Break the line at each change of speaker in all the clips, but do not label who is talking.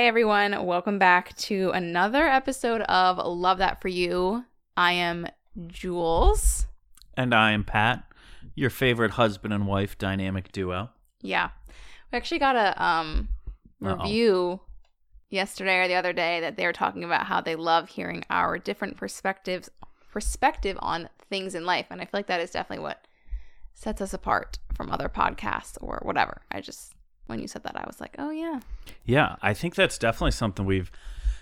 Hi, everyone. Welcome back to another episode of Love That For You. I am Jules.
And I am Pat, your favorite husband and wife dynamic duo.
Yeah. We actually got a um,
Uh-oh.
review yesterday or the other day that they were talking about how they love hearing our different perspectives perspective on things in life. And I feel like that is definitely what sets us apart from other podcasts or whatever. I just when you said that I was like, "Oh yeah."
Yeah, I think that's definitely something we've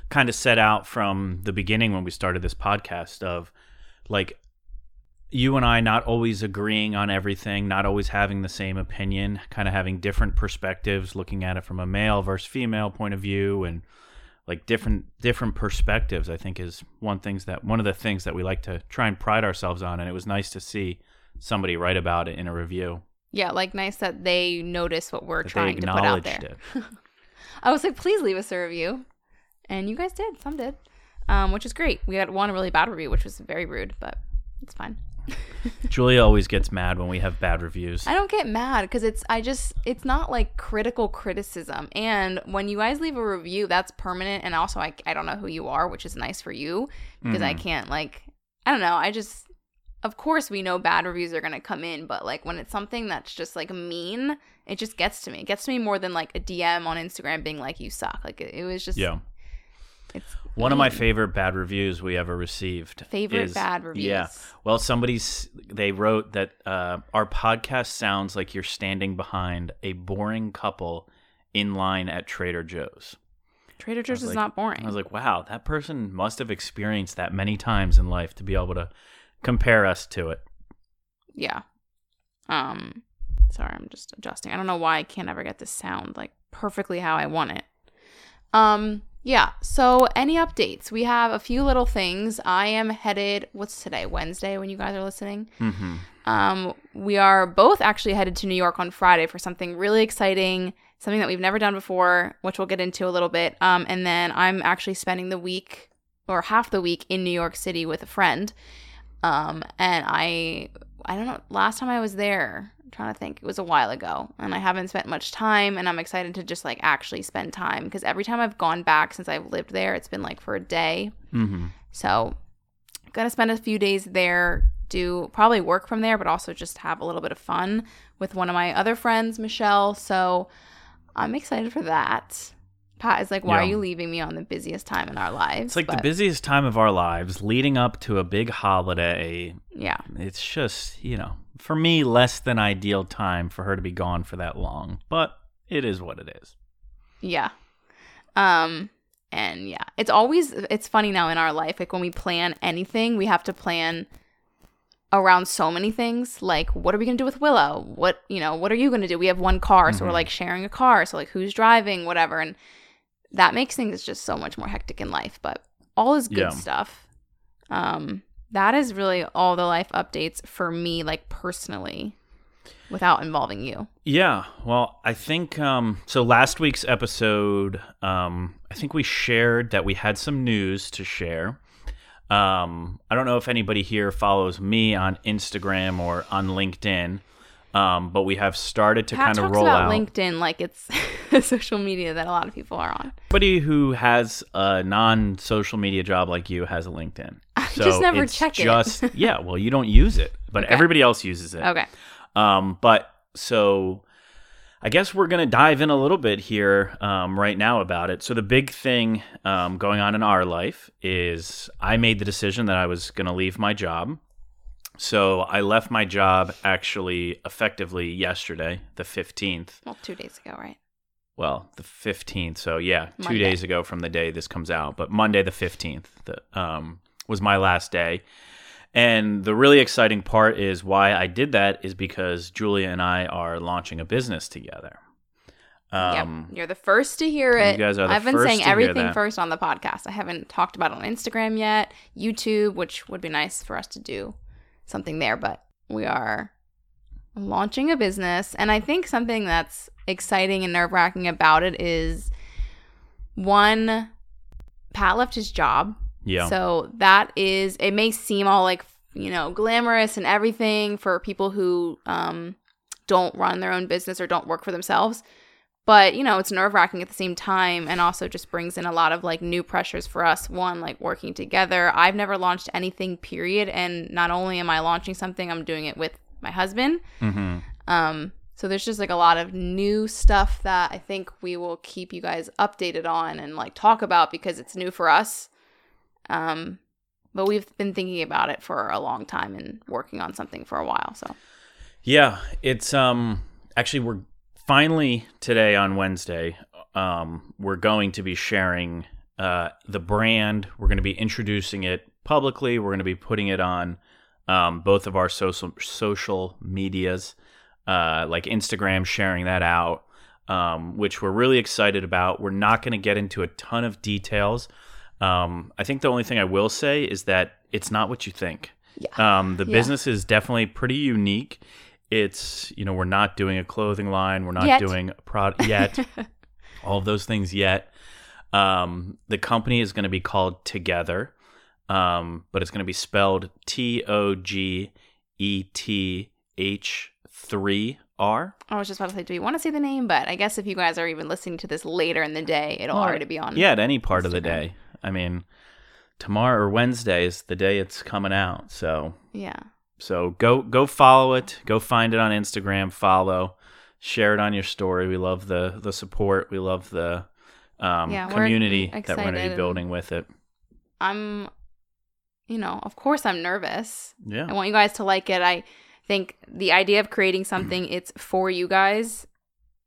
kind of set out from the beginning when we started this podcast of like you and I not always agreeing on everything, not always having the same opinion, kind of having different perspectives, looking at it from a male versus female point of view and like different different perspectives I think is one things that one of the things that we like to try and pride ourselves on and it was nice to see somebody write about it in a review.
Yeah, like nice that they notice what we're
that
trying to put out there. I was like, please leave us a review. And you guys did. Some did. Um, which is great. We had one really bad review, which was very rude, but it's fine.
Julia always gets mad when we have bad reviews.
I don't get mad because it's I just it's not like critical criticism. And when you guys leave a review, that's permanent. And also, I I don't know who you are, which is nice for you because I
Mhm.
can't like I don't know. I just of course we know bad reviews are gonna come in, but like when it's something that's just like mean, it just gets to me. It gets to me more than like a DM on Instagram being like you suck. Like it, it was just
Yeah.
It's
One of my favorite bad reviews we ever received.
Favorite
is-
bad reviews.
Yeah. Well, somebody's they wrote that uh, our podcast sounds like you're standing behind a boring couple in line at Trader Joe's.
Trader Joe's is
like-
not boring.
I was like, wow, that person must have experienced that many times in life to be able to compare us to it.
Yeah. Um sorry, I'm just adjusting. I don't know why I can't ever get this sound like perfectly how I want it. Um yeah, so any updates? We have a few little things. I am headed what's today? Wednesday when you guys are listening.
hmm
Um we are both actually headed to New York on Friday for something really exciting, something that we've never done before, which we'll get into a little bit. Um and then I'm actually spending the week or half the week in New York City with a friend. Um, and I, I don't know, last time I was there, I'm trying to think, it was a while ago, and I haven't spent much time, and I'm excited to just like actually spend time because every time I've gone back since I've lived there, it's been like for a day.
hmm
So, gonna spend a few days there, do probably work from there, but also just have a little bit of fun with one of my other friends, Michelle. So, I'm excited for that. Pat is like, why are you leaving me on the busiest time in our lives?
It's like the busiest time of our lives, leading up to a big holiday.
Yeah.
It's just, you know, for me, less than ideal time for her to be gone for that long. But it is what it is.
Yeah. Um and yeah, it's always it's funny now in our life like when we plan anything, we have to plan around so many things like what are we going to do with Willow? What, you know, what are you going to do? We have one car, so we're
Mhm.
like sharing a car, so like who's driving, whatever and that makes things just so much more hectic in life, but all is good
Yeah.
stuff. Um that is really all the life updates for me like personally without involving you.
Yeah, well, I think um, so. Last week's episode, um, I think we shared that we had some news to share. Um, I don't know if anybody here follows me on Instagram or on LinkedIn, um, but we have started to kind of roll
about
out.
LinkedIn like it's a social media that a lot of people are on.
Anybody who has a non-social media job like you has a LinkedIn.
I
So
just never
it's
check it.
just, yeah, well, you don't use it, but
Okay.
everybody else uses it.
Okay.
Um, but so I guess we're going to dive in a little bit here um, right now about it. So, the big thing um, going on in our life is I made the decision that I was going to leave my job. So, I left my job actually effectively yesterday, the 15th.
Well, two days ago, right?
Well, the 15th. So, yeah, two days ago from the day this comes out. But Monday, the 15th, the, um, was my last day. And the really exciting part is why I did that is because Julia and I are launching a business together. Um,
yep. You're the first to hear it.
You guys are the
I've been saying everything first on the podcast. I haven't talked about it on Instagram yet, YouTube, which would be nice for us to do something there, but we are launching a business. And I think something that's exciting and nerve wracking about it is one, Pat left his job.
Yeah.
So that is, it may seem all like, you know, glamorous and everything for people who um, don't run their own business or don't work for themselves. But you know it's nerve wracking at the same time and also just brings in a lot of like new pressures for us. One like working together. I've never launched anything period and not only am i launching something i'm doing it with my husband.
Mm-hmm.
um so there's just like a lot of new stuff that i think we will keep you guys updated on and like talk about because it's new for us. Um but we've been thinking about it for a long time and working on something for a while so.
Yeah, it's um actually we're finally today on Wednesday. Um, we're going to be sharing uh, the brand. We're going to be introducing it publicly. We're going to be putting it on um, both of our social social medias, uh, like Instagram, sharing that out, um, which we're really excited about. We're not going to get into a ton of details. Um, I think the only thing I will say is that it's not what you think.
yeah
Um, the
Yeah.
business is definitely pretty unique. It's you know we're not doing a clothing line, we're not
Yet.
doing a product yet, all of those things yet. Um, the company is going to be called Together, um, but it's going to be spelled T O G E T H three R.
I was just about to say, do we want to say the name? But I guess if you guys are even listening to this later in the day, it'll already be on.
Yeah, at any part of the day. I mean, tomorrow or Wednesday is the day it's coming out. So
Yeah.
So go go follow it. Go find it on Instagram. Follow, share it on your story. We love the the support. We love the um,
Yeah, we're
community that we're going to be building with it.
I'm, you know, of course I'm nervous.
Yeah, I
want you guys to like it. I think the idea of creating something it's for you guys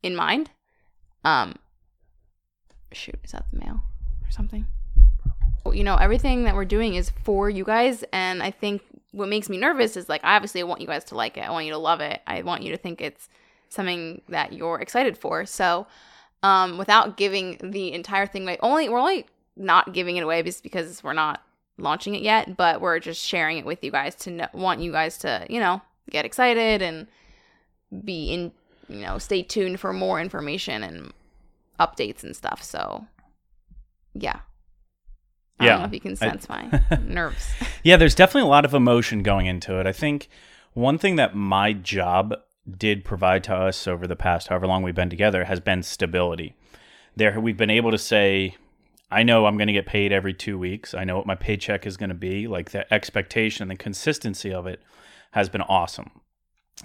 in mind. Um shoot, is that the mail or something? You know, everything that we're doing is for you guys and I think what makes me nervous is like obviously I want you guys to like it. I want you to love it. I want you to think it's something that you're excited for. So, um without giving the entire thing away, only we're only not giving it away just because we're not launching it yet, but we're just sharing it with you guys to know, want you guys to, you know, get excited and be in, you know, stay tuned for more information and updates and stuff. So, yeah. I
Yeah,
don't know if you can
I-
sense my nerves.
yeah. There's definitely a lot of emotion going into it. I think one thing that my job did provide to us over the past however long we've been together has been stability. There, we've been able to say, I know I'm going to get paid every two weeks. I know what my paycheck is going to be. Like the expectation and the consistency of it has been awesome.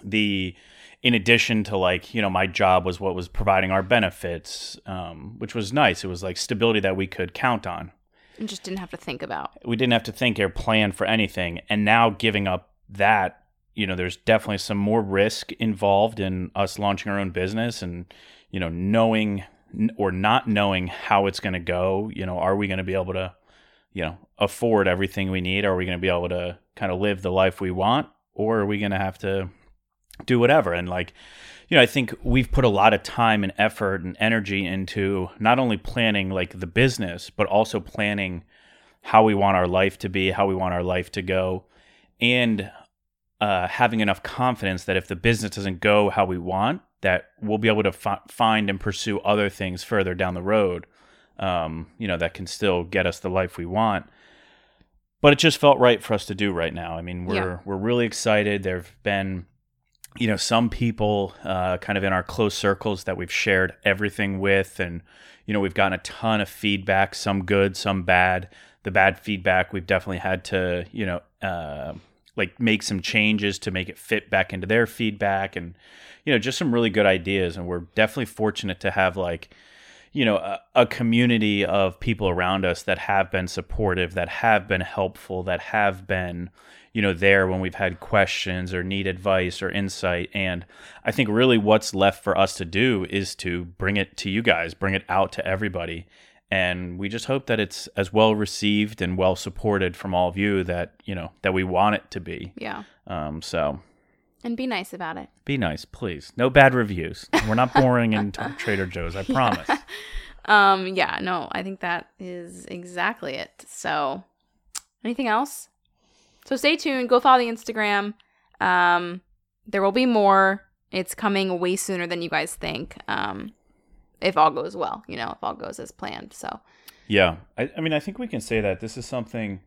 The, in addition to like, you know, my job was what was providing our benefits, um, which was nice. It was like stability that we could count on.
And just didn't have to think about.
We didn't have to think or plan for anything. And now giving up that, you know, there's definitely some more risk involved in us launching our own business and, you know, knowing or not knowing how it's going to go. You know, are we going to be able to, you know, afford everything we need? Are we going to be able to kind of live the life we want? Or are we going to have to do whatever? And like, you know, I think we've put a lot of time and effort and energy into not only planning like the business, but also planning how we want our life to be, how we want our life to go, and uh, having enough confidence that if the business doesn't go how we want, that we'll be able to fi- find and pursue other things further down the road, um, you know, that can still get us the life we want. But it just felt right for us to do right now. I mean, we're
Yeah.
we're really excited. There've been, you know, some people uh, kind of in our close circles that we've shared everything with, and you know, we've gotten a ton of feedback, some good, some bad. The bad feedback, we've definitely had to, you know, uh, like make some changes to make it fit back into their feedback, and you know, just some really good ideas. And we're definitely fortunate to have like, you know, a, a community of people around us that have been supportive, that have been helpful, that have been, you know, there when we've had questions or need advice or insight. And I think really what's left for us to do is to bring it to you guys, bring it out to everybody. And we just hope that it's as well received and well supported from all of you that, you know, that we want it to be.
Yeah.
Um, so
And be nice about it.
be nice, please. No bad reviews. We're not boring in Trader Joe's, I promise.
Um, yeah, no, I think that is exactly it. So, anything else? So stay tuned. Go follow the Instagram. Um, there will be more. It's coming way sooner than you guys think. Um, if all goes well, you know, if all goes as planned. So,
Yeah, I, I mean, I think we can say that this is something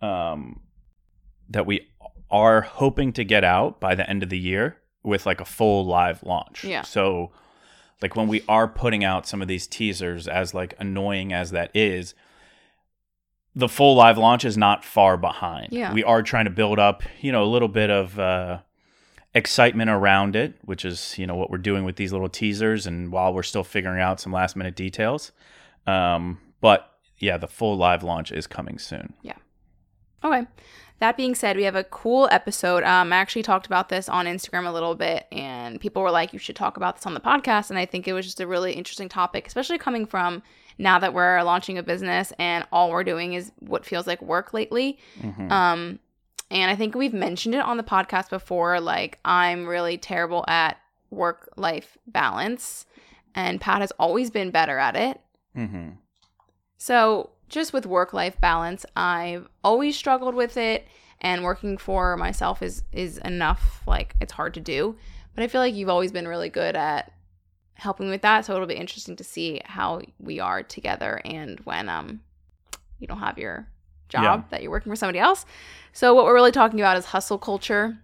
um, that we are hoping to get out by the end of the year with like a full live launch.
Yeah.
So, like when we are putting out some of these teasers as like annoying as that is the full live launch is not far behind
Yeah.
we are trying to build up you know a little bit of uh excitement around it which is you know what we're doing with these little teasers and while we're still figuring out some last minute details um but yeah the full live launch is coming soon Yeah.
Okay. That being said, we have a cool episode. Um, I actually talked about this on Instagram a little bit, and people were like, "You should talk about this on the podcast." And I think it was just a really interesting topic, especially coming from now that we're launching a business and all we're doing is what feels like work lately.
Mhm.
Um, and I think we've mentioned it on the podcast before. Like, I'm really terrible at work life balance, and Pat has always been better at it.
Mhm.
So, just with work life balance, I've always struggled with it and working for myself is is enough like it's hard to do. But I feel like you've always been really good at helping with that, so it'll be interesting to see how we are together and when um you don't have your job
Yeah.
that you're working for somebody else. So what we're really talking about is hustle culture.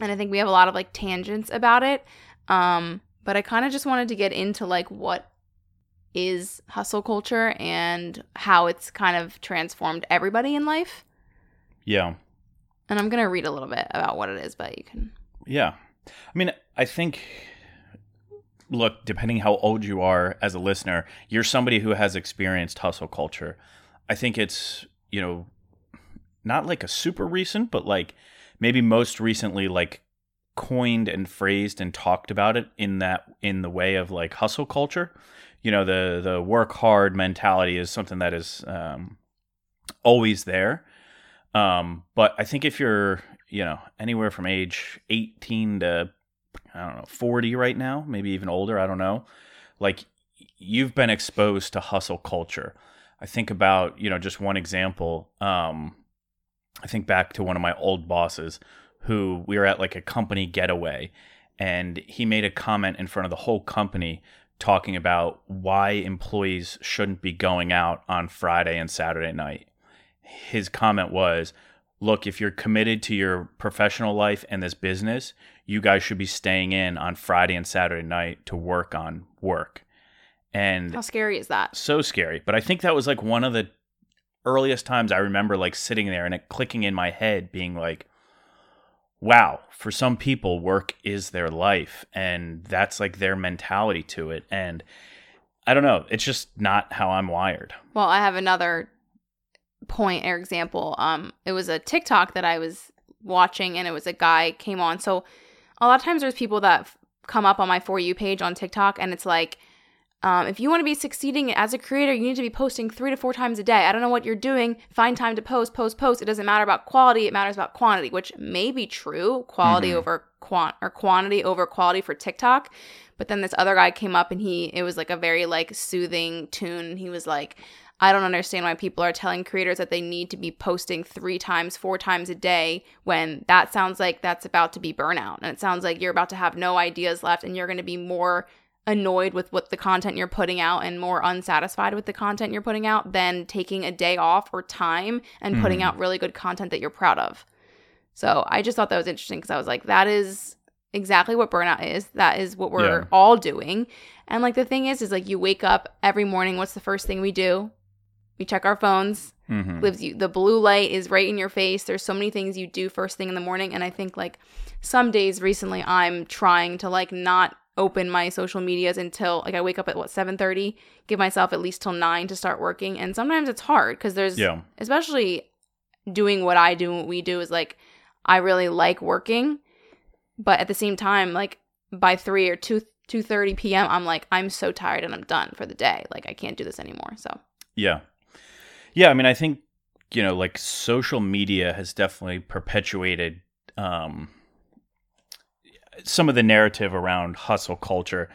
And I think we have a lot of like tangents about it. Um but I kind of just wanted to get into like what is hustle culture and how it's kind of transformed everybody in life.
yeah
And I'm going to read a little bit about what it is, but you can.
Yeah. I mean, I think, look, depending how old you are as a listener, you're somebody who has experienced hustle culture. I think it's, you know, not like a super recent, but like maybe most recently, like coined and phrased and talked about it in that, in the way of like hustle culture. You know, the, the work hard mentality is something that is um, always there. Um, but I think if you're, you know, anywhere from age 18 to, I don't know, 40 right now, maybe even older, I don't know, like you've been exposed to hustle culture. I think about, you know, just one example. Um, I think back to one of my old bosses who we were at like a company getaway and he made a comment in front of the whole company talking about why employees shouldn't be going out on Friday and Saturday night. His comment was look if you're committed to your professional life and this business you guys should be staying in on friday and saturday night to work on work. And
How scary is that?
so scary. But i think that was like one of the earliest times i remember like sitting there and it clicking in my head being like wow for some people work is their life and that's like their mentality to it and i don't know it's just not how i'm wired
Well, I have another point or example. Um, it was a TikTok that I was watching, and it was a guy came on. So a lot of times there's people that f- come up on my for you page on TikTok, and it's like, um, if you want to be succeeding as a creator, you need to be posting three to four times a day. I don't know what you're doing. Find time to post, post, post. It doesn't matter about quality; it matters about quantity, which may be true. Quality
Mhm.
over quant or quantity over quality for TikTok. But then this other guy came up, and he it was like a very like soothing tune. He was like. I don't understand why people are telling creators that they need to be posting three times, four times a day when that sounds like that's about to be burnout. And it sounds like you're about to have no ideas left and you're going to be more annoyed with what the content you're putting out and more unsatisfied with the content you're putting out than taking a day off or time and putting
Mhm.
out really good content that you're proud of. So I just thought that was interesting because I was like, that is exactly what burnout is. That is what we're
Yeah.
all doing. And like the thing is, is like you wake up every morning. What's the first thing we do? We check our phones.
mm-hmm.
Lives you. The blue light is right in your face. There's so many things you do first thing in the morning, and I think like some days recently, I'm trying to like not open my social medias until like I wake up at what 7:30, give myself at least till nine to start working, and sometimes it's hard because there's
yeah
especially doing what I do and what we do is like I really like working, but at the same time, like by three or two two thirty p.m., I'm like I'm so tired and I'm done for the day. Like I can't do this anymore. So
Yeah. Yeah, I mean I think you know like social media has definitely perpetuated um some of the narrative around hustle culture.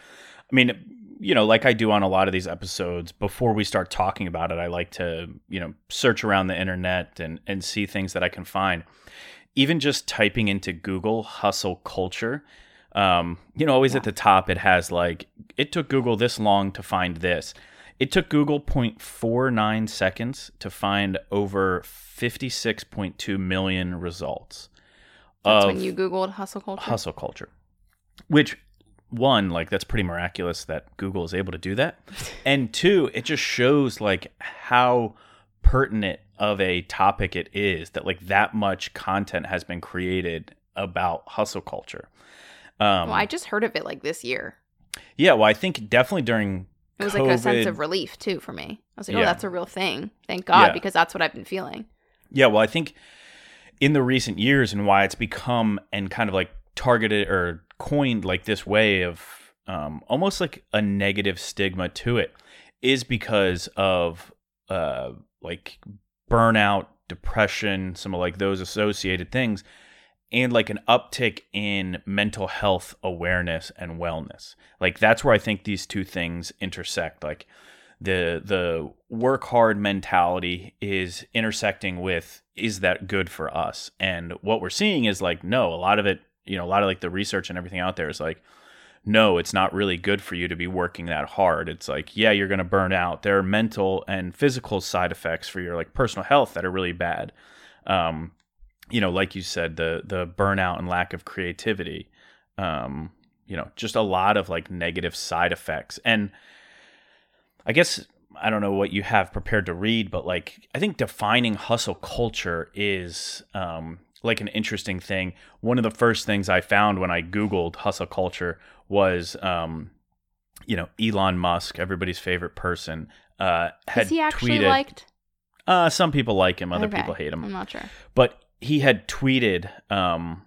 I mean, you know, like I do on a lot of these episodes, before we start talking about it, I like to, you know, search around the internet and and see things that I can find. Even just typing into Google hustle culture, um, you know, always at the top it has like it took Google this long to find this. It took Google 0.49 seconds to find over 56.2 million results
that's when you googled hustle culture.
hustle culture. Which one, like that's pretty miraculous that Google is able to do that. And two, it just shows like how pertinent of a topic it is that like that much content has been created about hustle culture. Um,
well, I just heard of it like this year.
yeah, well, I think definitely during
It was like a sense of relief too for me. I was like, oh,
Yeah.
that's a real thing. Thank God,
Yeah.
because that's what I've been feeling.
Yeah, well, I think in the recent years and why it's become and kind of like targeted or coined like this way of um, almost like a negative stigma to it is because of uh, like burnout, depression, some of like those associated things, and like an uptick in mental health awareness and wellness. Like that's where I think these two things intersect. Like the the work hard mentality is intersecting with is that good for us? And what we're seeing is like no a lot of it you know a lot of like the research and everything out there is like no it's not really good for you to be working that hard. It's like yeah you're going to burn out. There are mental and physical side effects for your like personal health that are really bad. Um you know like you said the the burnout and lack of creativity um you know just a lot of like negative side effects. And I guess I don't know what you have prepared to read, but like I think defining hustle culture is um, like an interesting thing. One of the first things I found when I Googled hustle culture was, um, you know, Elon Musk, everybody's favorite person, uh, had
Is he actually
tweeted.
liked?
uh, some people like him, other
Okay.
people hate him
I'm not sure.
but he had tweeted um,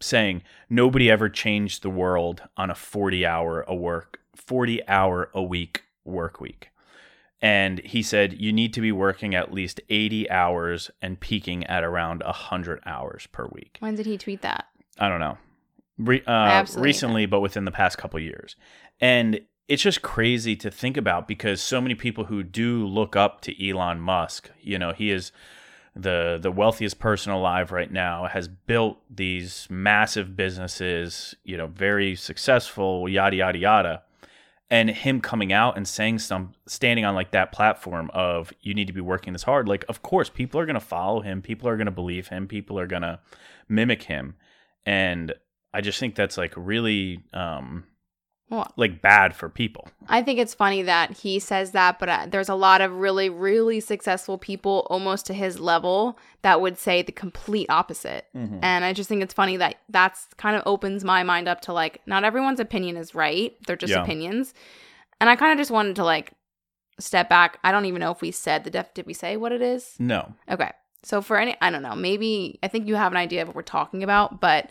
saying nobody ever changed the world on a 40 hour a work 40 hour a week work week. And he said you need to be working at least 80 hours and peaking at around 100 hours per week.
When did he tweet that?
i don't know. Re- uh, recently but within the past couple years. And it's just crazy to think about because so many people who do look up to Elon Musk, you know, he is the the wealthiest person alive right now, has built these massive businesses, you know, very successful, yada yada yada. And him coming out and saying some standing on like that platform of you need to be working this hard, like of course people are gonna follow him, people are gonna believe him, people are gonna mimic him. And I just think that's like really um
Well,
like bad for people.
I think it's funny that he says that, but uh, there's a lot of really, really successful people almost to his level that would say the complete opposite. And I just think it's funny that that's kind of opens my mind up to like, not everyone's opinion is right. They're just
Yeah.
opinions. And I kind of just wanted to like step back. I don't even know if we said the def. Did we say what it is?
No.
Okay. So for any, I don't know, maybe I think you have an idea of what we're talking about, but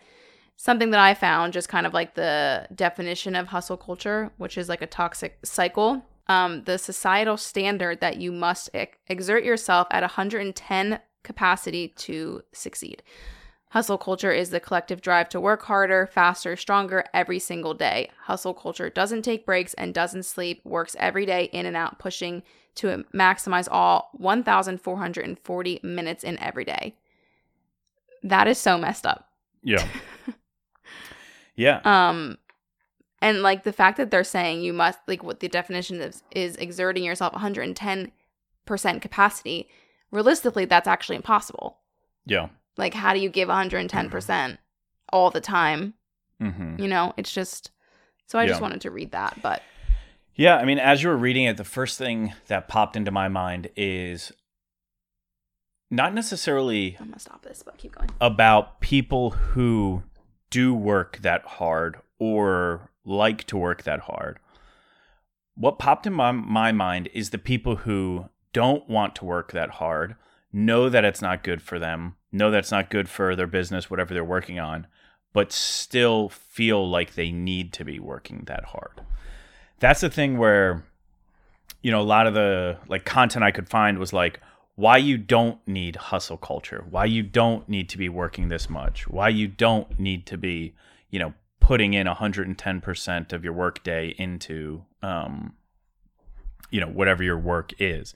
something that I found just kind of like the definition of hustle culture, which is like a toxic cycle. Um, the societal standard that you must ex- exert yourself at 110 capacity to succeed. Hustle culture is the collective drive to work harder, faster, stronger every single day. Hustle culture doesn't take breaks and doesn't sleep, works every day in and out, pushing to maximize all 1,440 minutes in every day. That is so messed up.
Yeah. yeah.
Um, and like the fact that they're saying you must, like what the definition is, is exerting yourself 110% capacity. Realistically, that's actually impossible.
Yeah.
Like, how do you give 110% all the time?
hmm
You know, it's just. So I just wanted to read that, but
Yeah. I mean, as you were reading it, the first thing that popped into my mind is not necessarily
I'm gonna stop this, but keep going.
about people who do work that hard or like to work that hard. What popped in my, my mind is the people who don't want to work that hard, know that it's not good for them, know that it's not good for their business, whatever they're working on, but still feel like they need to be working that hard. That's the thing where, you know, a lot of the like content I could find was like, why you don't need hustle culture, why you don't need to be working this much, why you don't need to be, you know, putting in 110% of your workday into, um, you know, whatever your work is.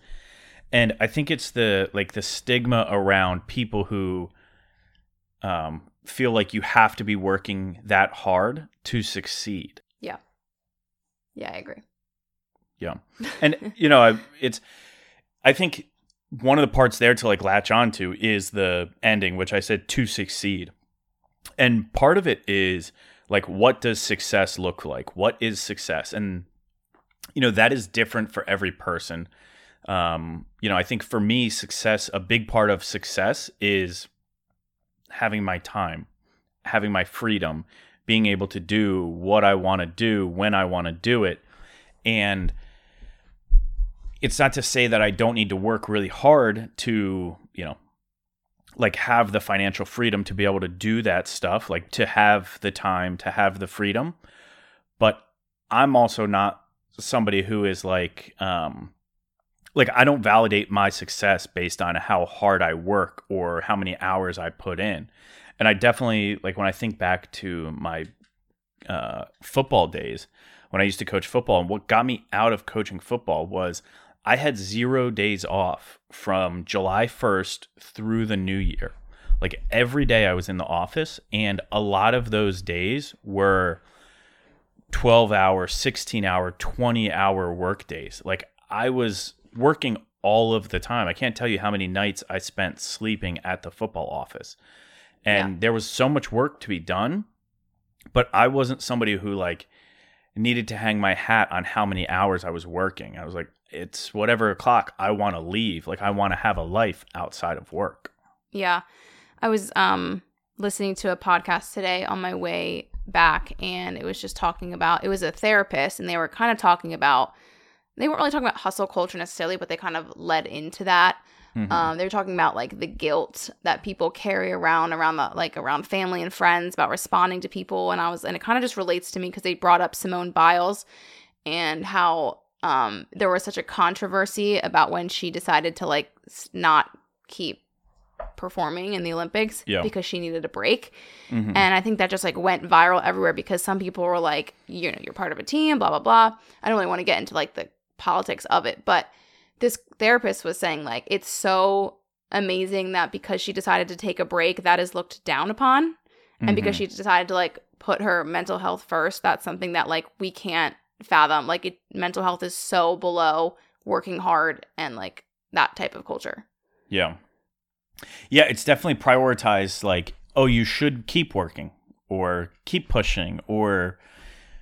And I think it's the like the stigma around people who um, feel like you have to be working that hard to succeed.
Yeah. Yeah, I agree.
Yeah. And you know, I, it's I think one of the parts there to like latch onto is the ending, which I said to succeed. And part of it is like what does success look like? What is success? And you know that is different for every person. Um you know i think for me success a big part of success is having my time having my freedom being able to do what i want to do when i want to do it. And it's not to say that i don't need to work really hard to you know like have the financial freedom to be able to do that stuff, like to have the time, to have the freedom. But I'm also not somebody who is like um like I don't validate my success based on how hard I work or how many hours I put in. And I definitely like when I think back to my uh football days when I used to coach football and what got me out of coaching football was I had zero days off from July 1st through the new year. Like every day I was in the office, and a lot of those days were 12 hour, 16 hour, 20 hour work days. Like I was working all of the time. I can't tell you how many nights I spent sleeping at the football office. And yeah. there was so much work to be done, but I wasn't somebody who like needed to hang my hat on how many hours I was working. I was like, it's whatever o'clock I want to leave. Like I want to have a life outside of work.
Yeah. I was um listening to a podcast today on my way back and it was just talking about it was a therapist and they were kind of talking about they weren't really talking about hustle culture necessarily, but they kind of led into that. Mm-hmm. Um, they were talking about like the guilt that people carry around around the like around family and friends about responding to people, and I was and it kind of just relates to me because they brought up Simone Biles and how um, there was such a controversy about when she decided to like not keep performing in the Olympics yeah. because she needed a break. Mm-hmm. And I think that just like went viral everywhere because some people were like, you know, you're part of a team, blah, blah, blah. I don't really want to get into like the politics of it, but this therapist was saying like it's so amazing that because she decided to take a break, that is looked down upon. Mm-hmm. And because mm-hmm. she decided to like put her mental health first, that's something that like we can't fathom. Like it, mental health is so below working hard and like that type of culture.
Yeah. Yeah, it's definitely prioritized like, oh, you should keep working or keep pushing or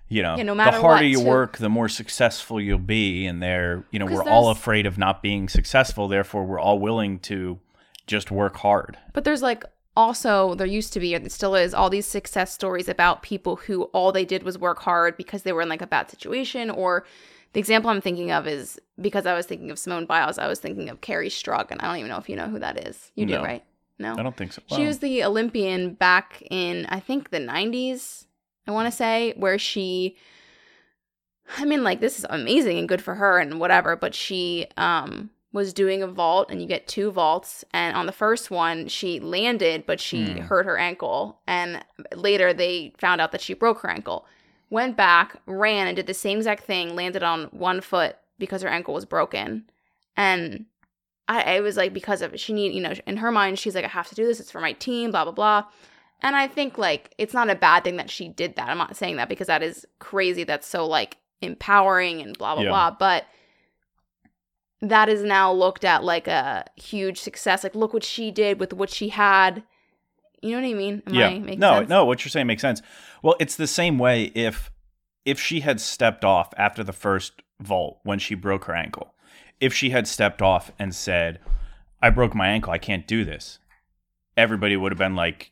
you know, yeah, no the harder what, you too. work, the more successful you'll be and they're, you know, we're all afraid of not being successful, therefore we're all willing to just work hard.
But there's like also there used to be and still is all these success stories about people who all they did was work hard because they were in like a bad situation or the example I'm thinking of is because I was thinking of Simone Biles, I was thinking of Kerri Strug, and I don't even know if you know who that is. You no. do, right? No,
I don't think so.
She was the Olympian back in I think the 90s. I want to say where she. I mean, like this is amazing and good for her and whatever, but she um was doing a vault and you get two vaults. And on the first one she landed but she mm. hurt her ankle. And later they found out that she broke her ankle. Went back ran and did the same exact thing landed on one foot because her ankle was broken. And I, I was like because of it she need you know in her mind she's like i have to do this. It's for my team blah blah blah. And i think like it's not a bad thing that she did that. I'm not saying that because that is crazy. That's so like empowering and blah blah yeah. blah. But that is now looked at like a huge success. Like, look what she did with what she had. You know what I mean?
Am yeah. I no, sense? no. What you're saying makes sense. Well, it's the same way if if she had stepped off after the first vault when she broke her ankle. If she had stepped off and said, "I broke my ankle. I can't do this," everybody would have been like,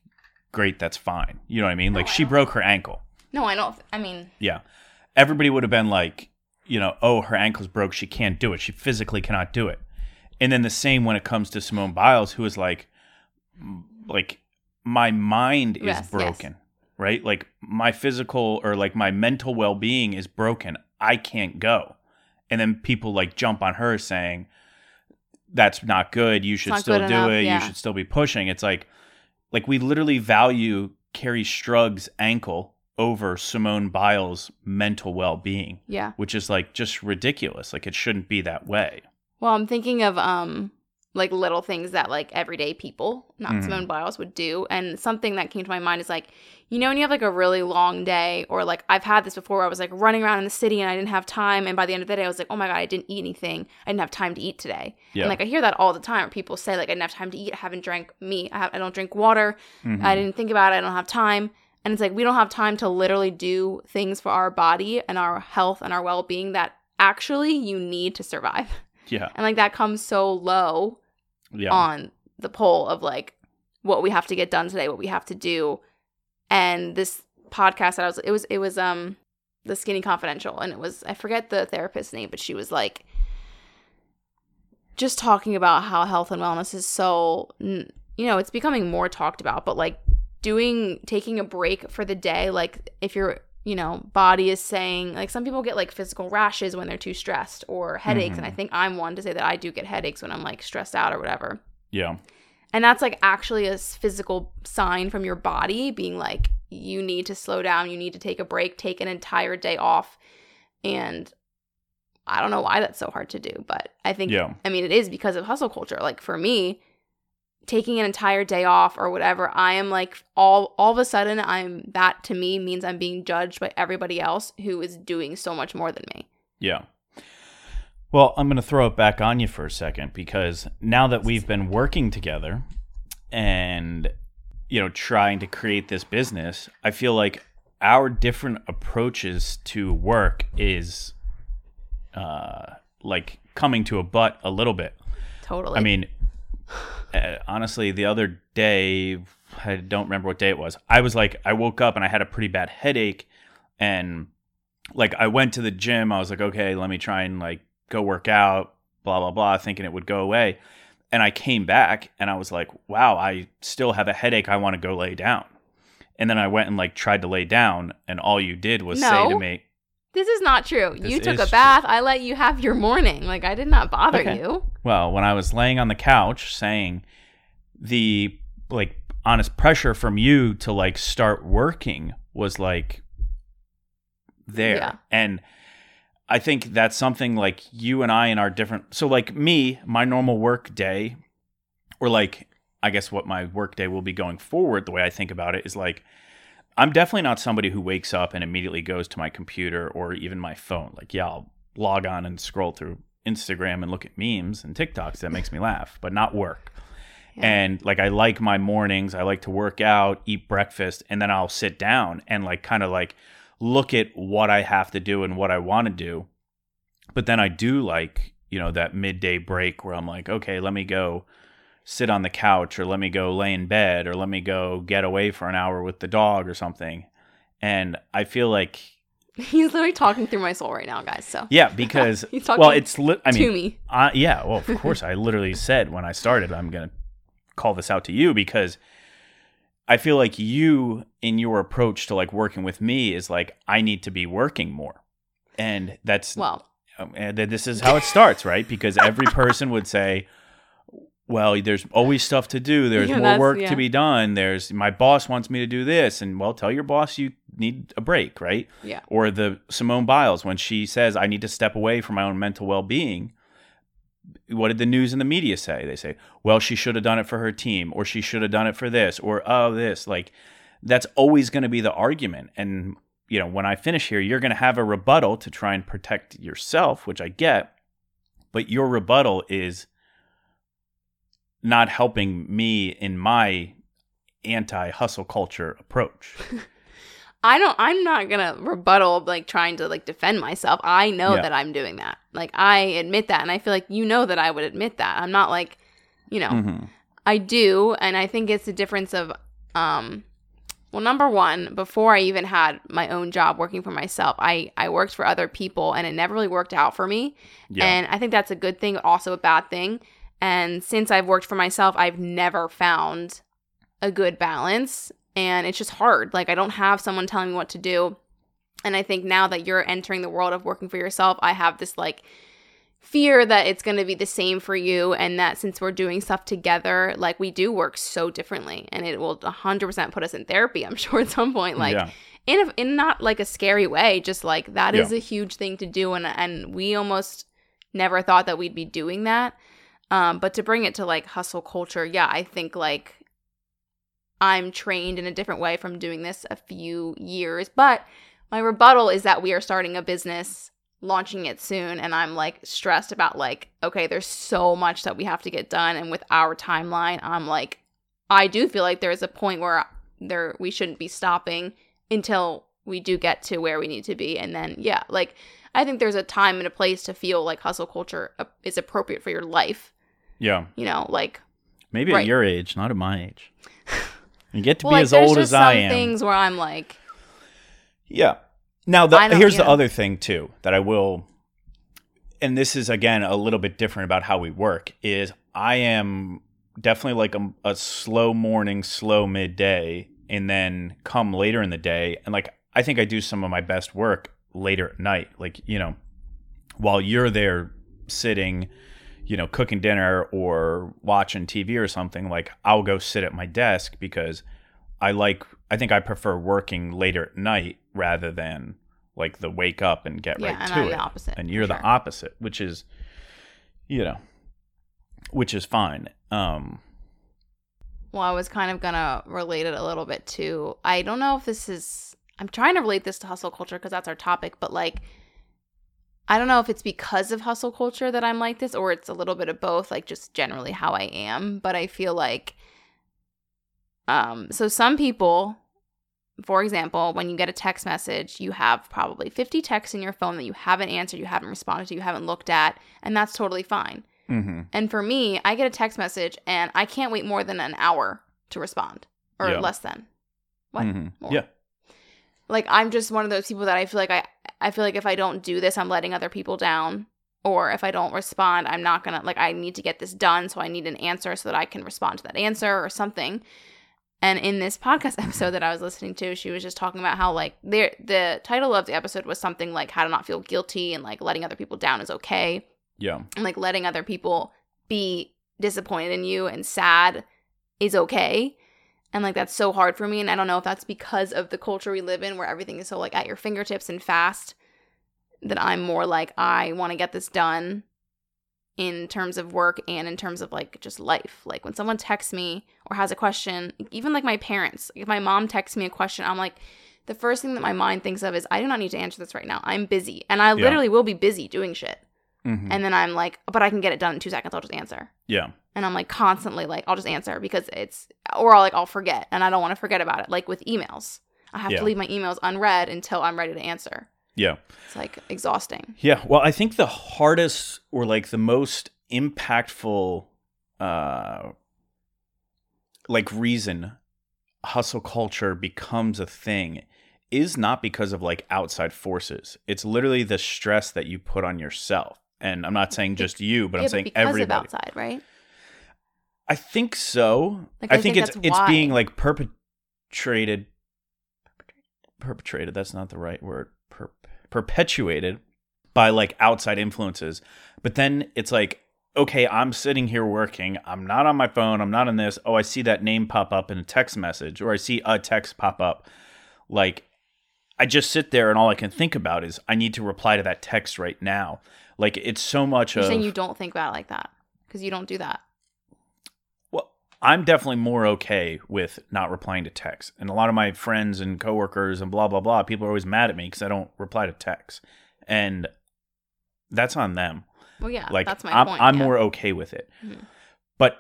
"Great, that's fine." You know what I mean? No, like I she broke her ankle.
No, I don't. I mean,
yeah. Everybody would have been like, you know, oh, her ankle's broke. She can't do it. She physically cannot do it. And then the same when it comes to Simone Biles, who is like, like my mind is yes, broken, yes. right? Like my physical or like my mental well being is broken. I can't go. And then people like jump on her saying, that's not good. You should still do enough, it. Yeah. You should still be pushing. It's like, like we literally value Kerri Strug's ankle over Simone Biles' mental well being.
Yeah.
Which is like just ridiculous. Like it shouldn't be that way.
Well, I'm thinking of um like little things that like everyday people, not mm. Simone Biles, would do. And something that came to my mind is like, you know, when you have like a really long day, or like I've had this before where I was like running around in the city and I didn't have time. And by the end of the day, I was like, oh my God, I didn't eat anything. I didn't have time to eat today. Yeah. And like I hear that all the time where people say, like, I didn't have time to eat. I haven't drank meat. I, have, I don't drink water. Mm-hmm. I didn't think about it. I don't have time And it's like we don't have time to literally do things for our body and our health and our well being that actually you need to survive.
Yeah.
And like that comes so low
Yeah.
on the pole of like what we have to get done today, what we have to do. And this podcast that I was it was it was um the skinny confidential and it was I forget the therapist's name, but she was like just talking about how health and wellness is so you know, it's becoming more talked about, but like doing taking a break for the day, like if your you know body is saying like some people get like physical rashes when they're too stressed or headaches, and I
Mhm.
think I'm one to say that I do get headaches when I'm like stressed out or whatever.
Yeah.
And that's like actually a physical sign from your body being like, you need to slow down, you need to take a break, take an entire day off. And I don't know why that's so hard to do, but I think,
Yeah.
I mean, it is because of hustle culture. Like for me, taking an entire day off or whatever, I am like all all of a sudden I'm that to me means I'm being judged by everybody else who is doing so much more than me.
Yeah. Well, I'm going to throw it back on you for a second because now that we've been working together and you know trying to create this business, I feel like our different approaches to work is uh like coming to a butt a little bit.
Totally.
I mean, uh, honestly, the other day, I don't remember what day it was. I was like, I woke up and I had a pretty bad headache, and like I went to the gym. I was like, okay, let me try and like go work out, blah blah blah, thinking it would go away. And I came back and I was like, wow, I still have a headache. I want to go lay down. And then I went and like tried to lay down, and all you did was say to me,
this is not true.
This
you took a
true.
bath. I let you have your morning. Like I did not bother
Okay.
you.
Well, when I was laying on the couch saying the like honest pressure from you to like start working was like there.
Yeah.
And I think that's something like you and I in our different so like me, my normal work day or like I guess what my work day will be going forward, the way I think about it is like I'm definitely not somebody who wakes up and immediately goes to my computer or even my phone. Like, yeah, I'll log on and scroll through Instagram and look at memes and TikToks that makes me laugh, but not work.
Yeah.
And like I like my mornings, I like to work out, eat breakfast, and then I'll sit down and like kind of like look at what I have to do and what I want to do. But then I do like, you know, that midday break where I'm like, okay, let me go sit on the couch or let me go lay in bed or let me go get away for an hour with the dog or something. And I feel like
He's literally talking through my soul right now, guys. So
yeah, because
He's talking
well, it's li- I
to
mean,
me.
uh, yeah, well, of course, I literally said when I started, I'm gonna call this out to you because I feel like you, in your approach to like working with me, is like I need to be working more, and that's
Well,
um, and this is how it starts, right? Because every person would say, "Well, there's always stuff to do. There's
Yeah,
more work
yeah.
to be done. There's my boss wants me to do this, and well, tell your boss you need a break, right?"
yeah.
Or the Simone Biles when she says, "I need to step away from my own mental well-being." What did the news and the media say? They say, "Well, she should have done it for her team, or she should have done it for this, or oh, this." Like, that's always going to be the argument, and you know, when I finish here, you're going to have a rebuttal to try and protect yourself, which I get. But your rebuttal is not helping me in my anti hustle culture approach.
I don't I'm not gonna rebuttal like trying to like defend myself. I know
Yeah.
that I'm doing that. Like I admit that and I feel like you know that I would admit that. I'm not like you know,
Mhm.
I do, and I think it's the difference of um well number one, before I even had my own job working for myself, I I worked for other people and it never really worked out for me.
Yeah.
And I think that's a good thing, also a bad thing. And since I've worked for myself, I've never found a good balance. And it's just hard. Like, I don't have someone telling me what to do. And I think now that you're entering the world of working for yourself, I have this like fear that it's going to be the same for you. And that since we're doing stuff together, like we do work so differently. And it will 100% put us in therapy, I'm sure, at some point. Like,
yeah.
in a, in not like a scary way just like that is
Yeah.
a huge thing to do and and we almost never thought that we'd be doing that um but to bring it to like hustle culture yeah i think like i'm trained in a different way from doing this a few years but my rebuttal is that we are starting a business launching it soon and i'm like stressed about like okay there's so much that we have to get done and with our timeline i'm like i do feel like there's a point where there we shouldn't be stopping until we do get to where we need to be and then yeah like i think there's a time and a place to feel like hustle culture uh, is appropriate for your life
Yeah.
you know like
Maybe
Right.
at your age, not at my age. You get to
well,
be
like
as old as I
some
am.
things where i'm like
Yeah. Now, the, here's the other thing too that I will, and this is again a little bit different about how we work. Is I am definitely like a, a slow morning, slow midday, and then come later in the day, and like I think I do some of my best work later at night. Like you know, while you're there sitting, you know, cooking dinner or watching TV or something, like I'll go sit at my desk because I like I think I prefer working later at night rather than like the wake up and get
yeah
right
and
to
i'm
it.
the opposite
and you're the
sure.
opposite, which is you know, which is fine. Um
Well, I was kind of gonna relate it a little bit to. I don't know if this is. I'm trying to relate this to hustle culture because that's our topic, but like, I don't know if it's because of hustle culture that I'm like this, or it's a little bit of both. Like, just generally how I am. But I feel like, um, so some people, for example, when you get a text message, you have probably 50 texts in your phone that you haven't answered, you haven't responded to, you haven't looked at, and that's totally fine.
mhm.
And for me, I get a text message and I can't wait more than an hour to respond or
Yeah.
less than. What?
Mhm.
More.
Yeah.
Like I'm just one of those people that I feel like I I feel like if I don't do this, I'm letting other people down. Or if I don't respond, I'm not gonna like I need to get this done, so I need an answer so that I can respond to that answer or something. And in this podcast episode that I was listening to, she was just talking about how like there the title of the episode was something like how to not feel guilty and like letting other people down is okay
Yeah.
and like letting other people be disappointed in you and sad is okay. And like that's so hard for me. And I don't know if that's because of the culture we live in where everything is so like at your fingertips and fast that I'm more like, I want to get this done in terms of work and in terms of like just life. Like when someone texts me or has a question, even like my parents, if my mom texts me a question, I'm like, the first thing that my mind thinks of is, I do not need to answer this right now. I'm busy. And I
Yeah.
literally will be busy doing shit.
Mhm.
And then I'm like, but I can get it done in two seconds. I'll just answer.
yeah.
And I'm like constantly like, I'll just answer because it's, or I'll like, I'll forget and I don't want to forget about it. Like with emails, I have
Yeah.
to leave my emails unread until I'm ready to answer.
Yeah.
It's like exhausting.
Yeah. Well, I think the hardest or like the most impactful uh like reason hustle culture becomes a thing is not because of like outside forces. It's literally the stress that you put on yourself. And I'm not saying just you, but
yeah,
I'm saying
because
everybody.
of outside, right?
I think so.
Like,
I,
I
think,
think
it's it's
why.
being like perpetrated perpetrated, that's not the right word. Per- perpetuated by like outside influences. But then it's like okay, I'm sitting here working. I'm not on my phone. I'm not in this. Oh, I see that name pop up in a text message or I see a text pop up. Like I just sit there and all I can think about is I need to reply to that text right now. Like it's so much
You're
of
saying you don't think about it like that because you don't do that.
Well, I'm definitely more okay with not replying to texts. And a lot of my friends and coworkers and blah blah blah, people are always mad at me because I don't reply to texts, and that's on them.
Well, yeah,
like
that's my
I'm,
point.
I'm
yeah.
more okay with it,
Mhm.
but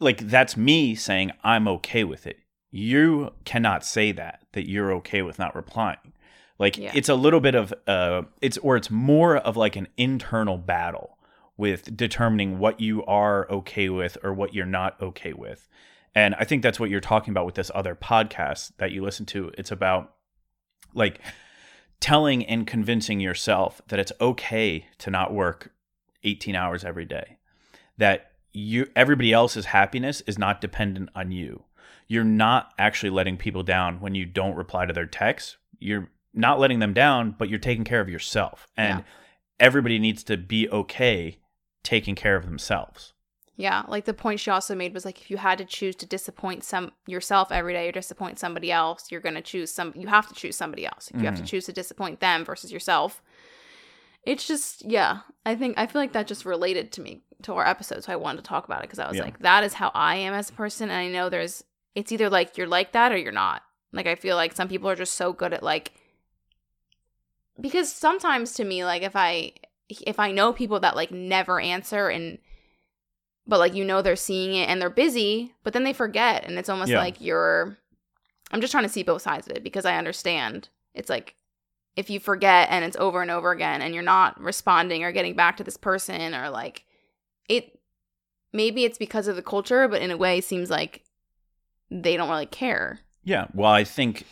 like that's me saying I'm okay with it. You cannot say that that you're okay with not replying. Like
Yeah.
it's a little bit of uh, it's or it's more of like an internal battle with determining what you are okay with or what you're not okay with. And I think that's what you're talking about with this other podcast that you listen to. It's about like telling and convincing yourself that it's okay to not work 18 hours every day. That you everybody else's happiness is not dependent on you. You're not actually letting people down when you don't reply to their texts. You're not letting them down, but you're taking care of yourself. And
Yeah.
everybody needs to be okay taking care of themselves.
Yeah, like the point she also made was like if you had to choose to disappoint some yourself every day or disappoint somebody else, you're gonna choose some. You have to choose somebody else. If you have to
Mhm.
choose to disappoint them versus yourself, it's just yeah. I think I feel like that just related to me to our episode, so I wanted to talk about it because I was
Yeah.
like, that is how I am as a person, and I know there's it's either like you're like that or you're not. Like I feel like some people are just so good at like because sometimes to me like if I if I know people that like never answer and but like you know they're seeing it and they're busy, but then they forget and it's almost
Yeah.
like you're I'm just trying to see both sides of it because I understand it's like if you forget and it's over and over again and you're not responding or getting back to this person or like it maybe it's because of the culture, but in a way it seems like they don't really care.
Yeah. Well, I think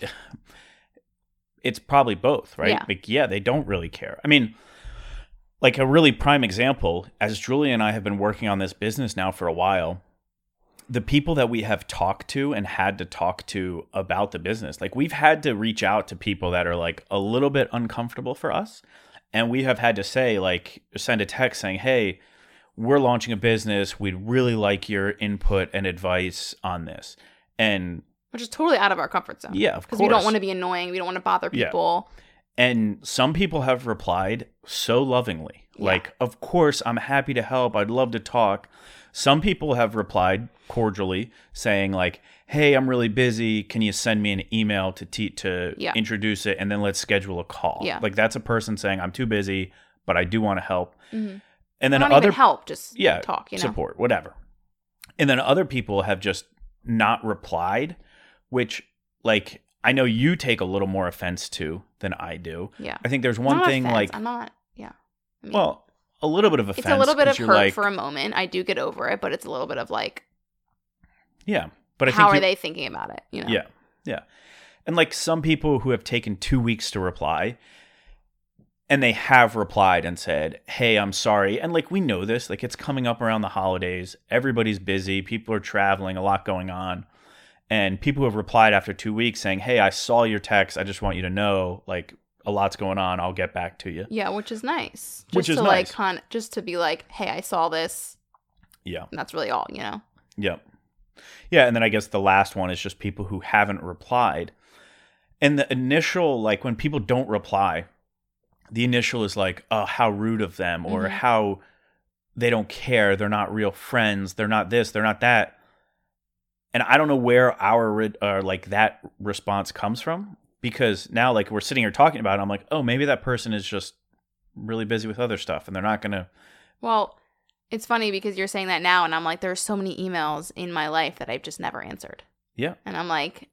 it's probably both, right?
Yeah.
Like, yeah, they don't really care. I mean, like a really prime example, as Julie and I have been working on this business now for a while, the people that we have talked to and had to talk to about the business, like we've had to reach out to people that are like a little bit uncomfortable for us. And we have had to say, like, send a text saying, hey, we're launching a business. We'd really like your input and advice on this. And
Which is totally out of our comfort zone.
yeah, of
Because
course.
we don't want to be annoying. We don't want to bother people. Yeah.
And some people have replied so lovingly.
Yeah.
Like, of course, I'm happy to help. I'd love to talk. Some people have replied cordially saying like, "Hey, I'm really busy. Can you send me an email to te- to
Yeah.
introduce it and then let's schedule a call?"
Yeah.
Like that's a person saying, "I'm too busy, but I do want to help."
Mhm.
And then
not
other
even help, just
yeah,
talk, you know?
support, whatever. And then other people have just not replied, which like I know you take a little more offense to than I do.
Yeah.
I think there's one
Not
thing
offense,
like
I'm not, yeah. I mean,
well, a little bit of offense.
it's a little bit of hurt
like,
for a moment. I do get over it, but it's a little bit of like,
yeah. But I
how are
you-
they thinking about it? You know?
Yeah, yeah. And like some people who have taken two weeks to reply, and they have replied and said, "Hey, I'm sorry." And like we know this, like it's coming up around the holidays. Everybody's busy. People are traveling. A lot going on. And people who have replied after two weeks saying, "Hey, I saw your text. I just want you to know, like, a lot's going on. I'll get back to you."
Yeah, which is nice. Just
Which is
to like
nice.
con- just to be like, hey, I saw this.
Yeah.
And that's really all, you know.
Yep. Yeah, and then I guess the last one is just people who haven't replied. And the initial, like when people don't reply, the initial is like, oh, how rude of them, or
Mhm.
how they don't care. They're not real friends. They're not this. They're not that. And I don't know where our uh, like that response comes from because now like we're sitting here talking about it, I'm like, oh, maybe that person is just really busy with other stuff and they're not gonna.
Well, it's funny because you're saying that now, and I'm like, there are so many emails in my life that I've just never answered.
Yeah.
And I'm like,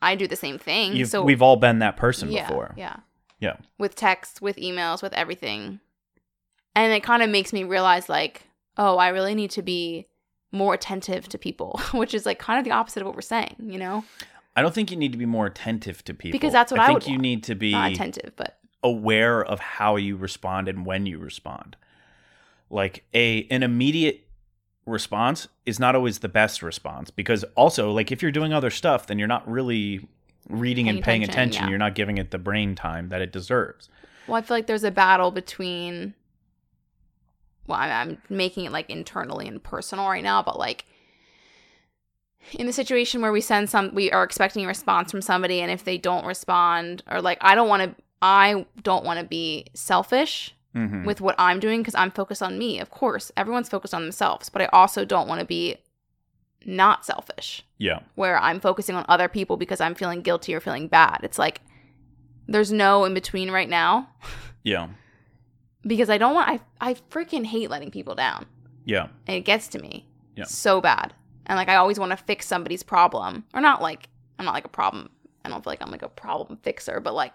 I do the same thing.
You've,
so
we've all been that person
yeah,
before.
Yeah.
Yeah.
With texts, with emails, with everything. And it kind of makes me realize, like, oh, I really need to be more attentive to people, which is like kind of the opposite of what we're saying, you know?
I don't think you need to be more attentive to people
Because that's what I
think
would
you
want.
need to be
Not attentive, but
aware of how you respond and when you respond. Like a an immediate response is not always the best response because also like if you're doing other stuff then you're not really reading
Paying
and paying
attention,
attention.
yeah.
You're not giving it the brain time that it deserves.
well, I feel like there's a battle between. Well, I'm, I'm making it like internally and personal right now, but like in the situation where we send some, we are expecting a response from somebody, and if they don't respond, or like I don't want to, I don't want to be selfish
Mhm.
with what I'm doing because I'm focused on me. Of course, everyone's focused on themselves, but I also don't want to be not selfish
yeah.
where I'm focusing on other people because I'm feeling guilty or feeling bad. It's like there's no in between right now
Yeah.
Because I don't want I I freaking hate letting people down.
Yeah.
And it gets to me
Yeah.
so bad. And like I always want to fix somebody's problem. Or not like I'm not like a problem. I don't feel like I'm like a problem fixer, but like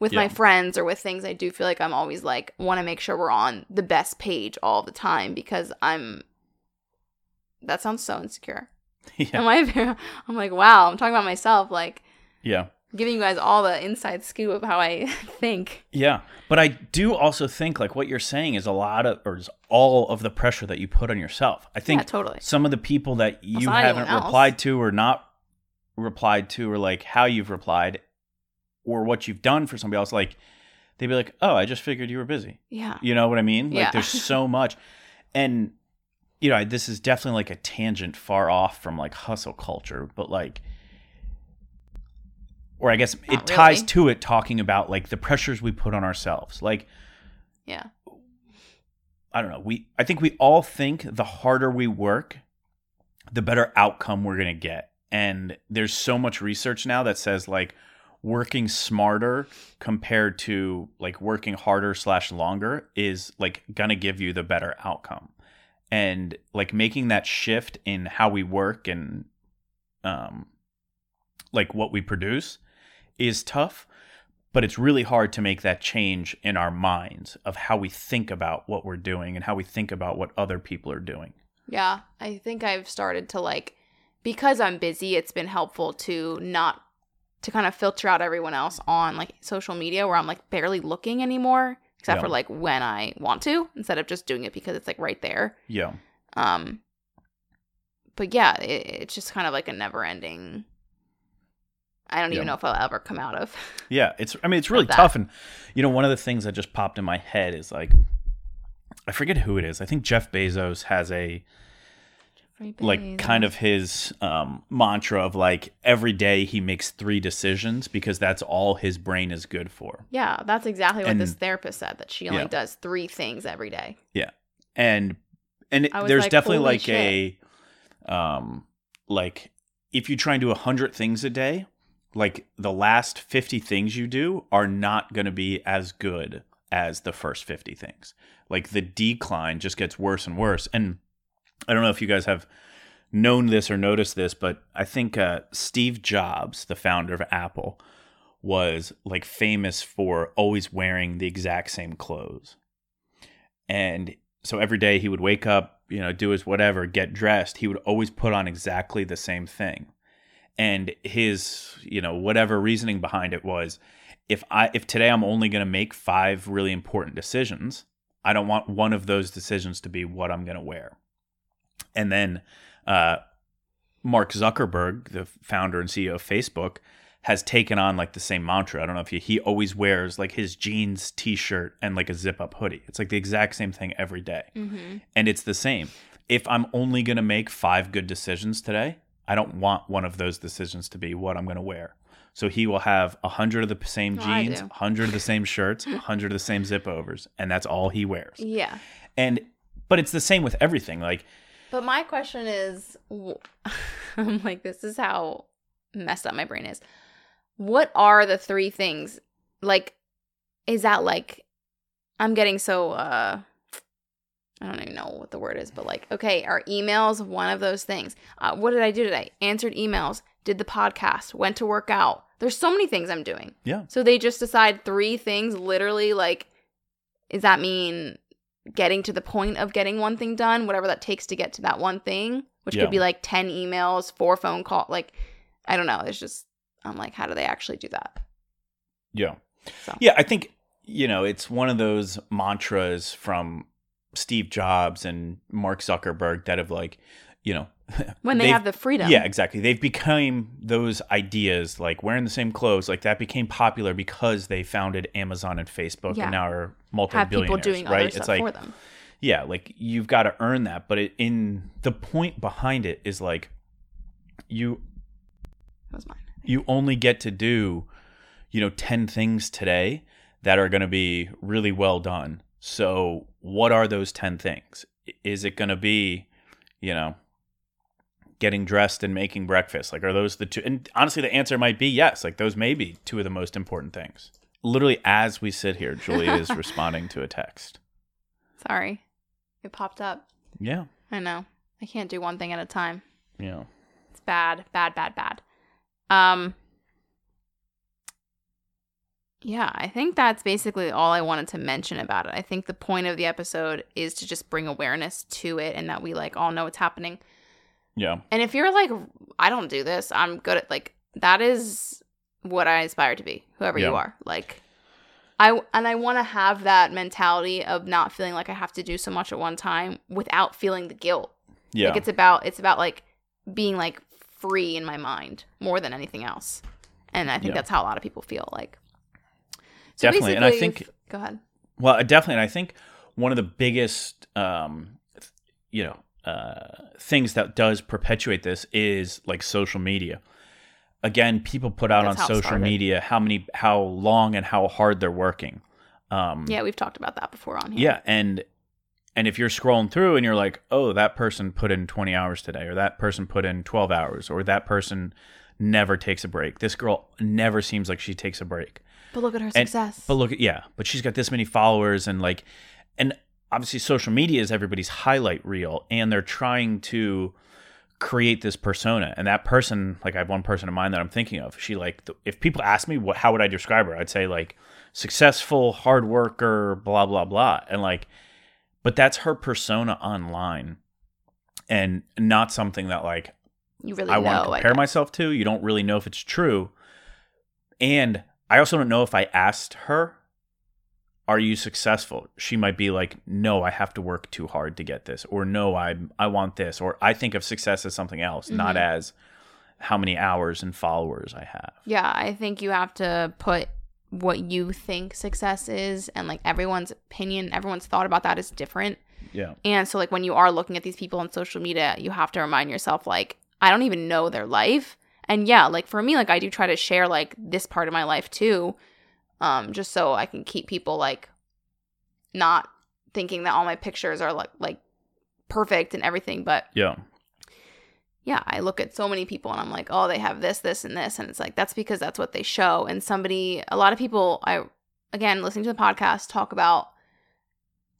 with my friends or with things I do feel like I'm always like want to make sure we're on the best page all the time because I'm that sounds so insecure.
Yeah.
Am I I'm like, wow, I'm talking about myself, like
Yeah.
Giving you guys all the inside scoop of how I think.
Yeah. But I do also think like what you're saying is a lot of or is all of the pressure that you put on yourself. I think
yeah, totally.
some of the people that you
not
haven't replied to or not replied to or like how you've replied or what you've done for somebody else like they'd be like oh i just figured you were busy
Yeah.
you know what i mean like
Yeah.
there's so much and you know this is definitely like a tangent far off from like hustle culture but like or i guess it ties
really.
to it talking about like the pressures we put on ourselves like
Yeah.
I don't know. We I think we all think the harder we work, the better outcome we're going to get. And there's so much research now that says like working smarter compared to like working harder slash longer is like going to give you the better outcome. And like making that shift in how we work and um like what we produce is tough, but it's really hard to make that change in our minds of how we think about what we're doing and how we think about what other people are doing.
Yeah, I think I've started to like because I'm busy, it's been helpful to not to kind of filter out everyone else on like social media where I'm like barely looking anymore except
Yeah.
for like when I want to instead of just doing it because it's like right there.
Yeah.
Um but yeah, it, it's just kind of like a never ending I don't even know if I'll ever come out of.
Yeah, it's I mean it's really tough and you know one of the things that just popped in my head is like I forget who it is. I think Jeff Bezos has a like kind of his um, mantra of like every day he makes three decisions because that's all his brain is good for.
Yeah, that's exactly what this therapist said that she only
Yeah.
does 3 things every day.
Yeah. And
and
there's
like,
definitely
"Holy
like a um like if you try and do a 100 things a day, like the last 50 things you do are not going to be as good as the first 50 things. Like the decline just gets worse and worse. And I don't know if you guys have known this or noticed this, but I think uh, Steve Jobs, the founder of Apple, was like famous for always wearing the exact same clothes. And so every day he would wake up, you know, do his whatever, get dressed, he would always put on exactly the same thing. And his, you know, whatever reasoning behind it was if I if today I'm only going to make 5 really important decisions, I don't want one of those decisions to be what I'm going to wear. And then uh, Mark Zuckerberg, the founder and CEO of Facebook, has taken on like the same mantra. I don't know if you, he always wears like his jeans t-shirt and like a zip-up hoodie. It's like the exact same thing every day.
Mhm.
And it's the same. If I'm only going to make 5 good decisions today, I don't want one of those decisions to be what I'm going to wear. So he will have a hundred of the same jeans, a hundred of the same shirts, a hundred of the same zip overs, and that's all he wears.
Yeah.
And but it's the same with everything. Like
But my question is I'm like, this is how messed up my brain is. What are the three things? Like, is that like, I'm getting so, uh, I don't even know what the word is, but like, okay, are emails one of those things? Uh, what did I do today? Answered emails, did the podcast, went to work out. There's so many things I'm doing.
Yeah.
So they just decide three things, literally, like, does that mean getting to the point of getting one thing done, whatever that takes to get to that one thing, which
Yeah.
could be like 10 emails, four phone call, like, I don't know. It's just, I'm like, how do they actually do that?
Yeah.
So.
Yeah, I think, you know, it's one of those mantras from Steve Jobs and Mark Zuckerberg that have like, you know,
When they
they've-
the freedom.
Yeah, exactly. They've become those ideas like wearing the same clothes, like that became popular because they founded Amazon and Facebook
Yeah.
and now are
Have
multi-billionaires,
people doing
right?
other
it's
stuff
like
for them.
yeah, like you've got to earn that, but it, in the point behind it is like you
That was mine.
you only get to do you know 10 things today that are going to be really well done so what are those 10 things is it going to be you know getting dressed and making breakfast like are those the two and honestly the answer might be yes like those may be two of the most important things literally as we sit here julia is responding to a text
Sorry. It popped up.
yeah
I know. I can't do one thing at a time.
yeah
It's bad, bad, bad, bad. Um Yeah, I think that's basically all I wanted to mention about it. I think the point of the episode is to just bring awareness to it and that we like all know what's happening.
yeah
And if you're like I don't do this, I'm good at like that is what I aspire to be, whoever you are. Like I and I want to have that mentality of not feeling like I have to do so much at one time without feeling the guilt.
yeah
Like it's about it's about like being like free in my mind more than anything else. And I think
Yeah.
that's how a lot of people feel like.
Definitely, and I think-
go ahead.
Well, definitely. And I think one of the biggest, um, you know, uh, things that does perpetuate this is like social media. Again, people put out
That's
on social media how many, how long, and how hard they're working. Um,
Yeah, we've talked about that before on here.
yeah, and and if you're scrolling through and you're like, oh, that person put in 20 hours today, or that person put in 12 hours, or that person never takes a break. This girl never seems like she takes a break.
But look at her
And-
success.
But look at yeah, but she's got this many followers and like and obviously social media is everybody's highlight reel and they're trying to create this persona. And that person like i have one person in mind that i'm thinking of. She like th- if people ask me what how would i describe her i'd say like successful hard worker blah blah blah. And like but that's her persona online and not something that like
You really
i want to compare myself to. You don't really know if it's true. And i also don't know if i asked her are you successful she might be like no i have to work too hard to get this or no i i want this or i think of success as something else not
Mhm.
as how many hours and followers i have
Yeah, I think you have to put what you think success is and like everyone's opinion, everyone's thought about that is different.
yeah
And so like when you are looking at these people on social media, you have to remind yourself like I don't even know their life. And yeah, like for me like I do try to share like this part of my life too. Um just so I can keep people like not thinking that all my pictures are like like perfect and everything, but
yeah
yeah, I look at so many people and I'm like, oh, they have this, this, and this. And it's like, that's because that's what they show. And somebody, a lot of people, I, again, listening to the podcast, talk about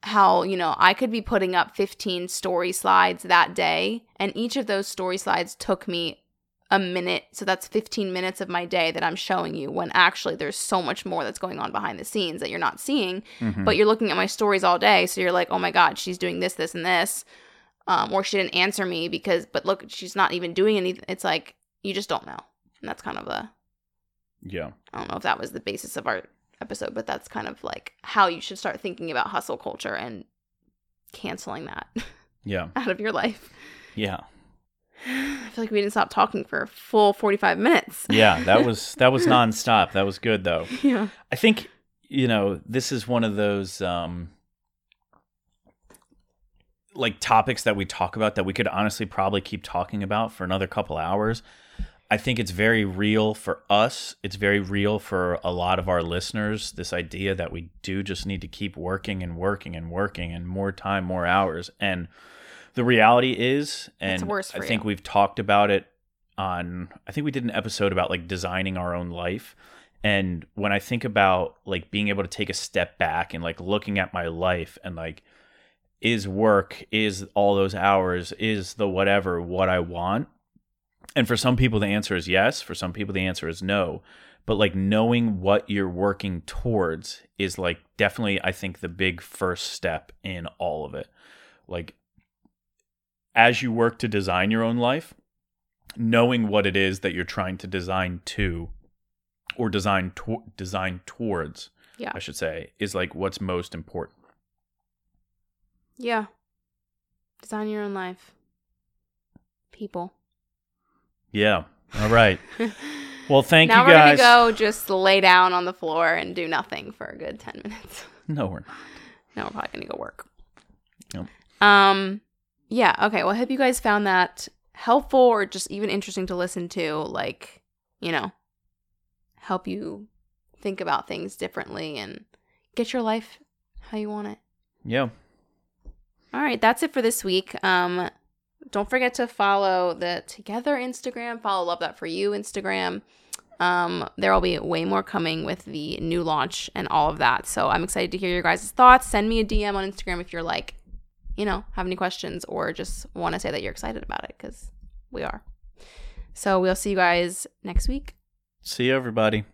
how, you know, I could be putting up 15 story slides that day. And each of those story slides took me a minute. So that's 15 minutes of my day that I'm showing you when actually there's so much more that's going on behind the scenes that you're not seeing
Mhm.
but you're looking at my stories all day so you're like oh my god she's doing this this and this um, or she didn't answer me because but look she's not even doing anything it's like you just don't know and that's kind of a
yeah
i don't know if that was the basis of our episode but that's kind of like how you should start thinking about hustle culture and canceling that
yeah
out of your life
yeah
i feel like we didn't stop talking for a full 45 minutes
yeah that was that was nonstop that was good though
yeah
I think you know this is one of those um like topics that we talk about that we could honestly probably keep talking about for another couple hours. I think it's very real for us. It's very real for a lot of our listeners. This idea that we do just need to keep working and working and working and more time, more hours. And the reality is, and I think
you.
we've talked about it on. I think we did an episode about like designing our own life. And when I think about like being able to take a step back and like looking at my life and like, is work, is all those hours, is the whatever what I want? And for some people, the answer is yes. For some people, the answer is no. But like knowing what you're working towards is like definitely, I think, the big first step in all of it. Like, as you work to design your own life, knowing what it is that you're trying to design to or design to- design towards
Yeah.
i should say is like what's most important
Yeah. Design your own life. People.
yeah all right well thank
now
you
we're
guys
gonna go just lay down on the floor and do nothing for a good ten minutes.
no we're not
now we're probably gonna go work.
Yep.
Um. Yeah. Okay. Well, I hope you guys found that helpful or just even interesting to listen to. Like, you know, help you think about things differently and get your life how you want it.
yeah
All right, that's it for this week. Um, don't forget to follow the Together Instagram. Follow Love That For You Instagram. Um, there will be way more coming with the new launch and all of that. So I'm excited to hear your guys' thoughts. Send me a DM on Instagram if you're like, you know, have any questions or just want to say that you're excited about it because we are. So we'll see you guys next week.
see you everybody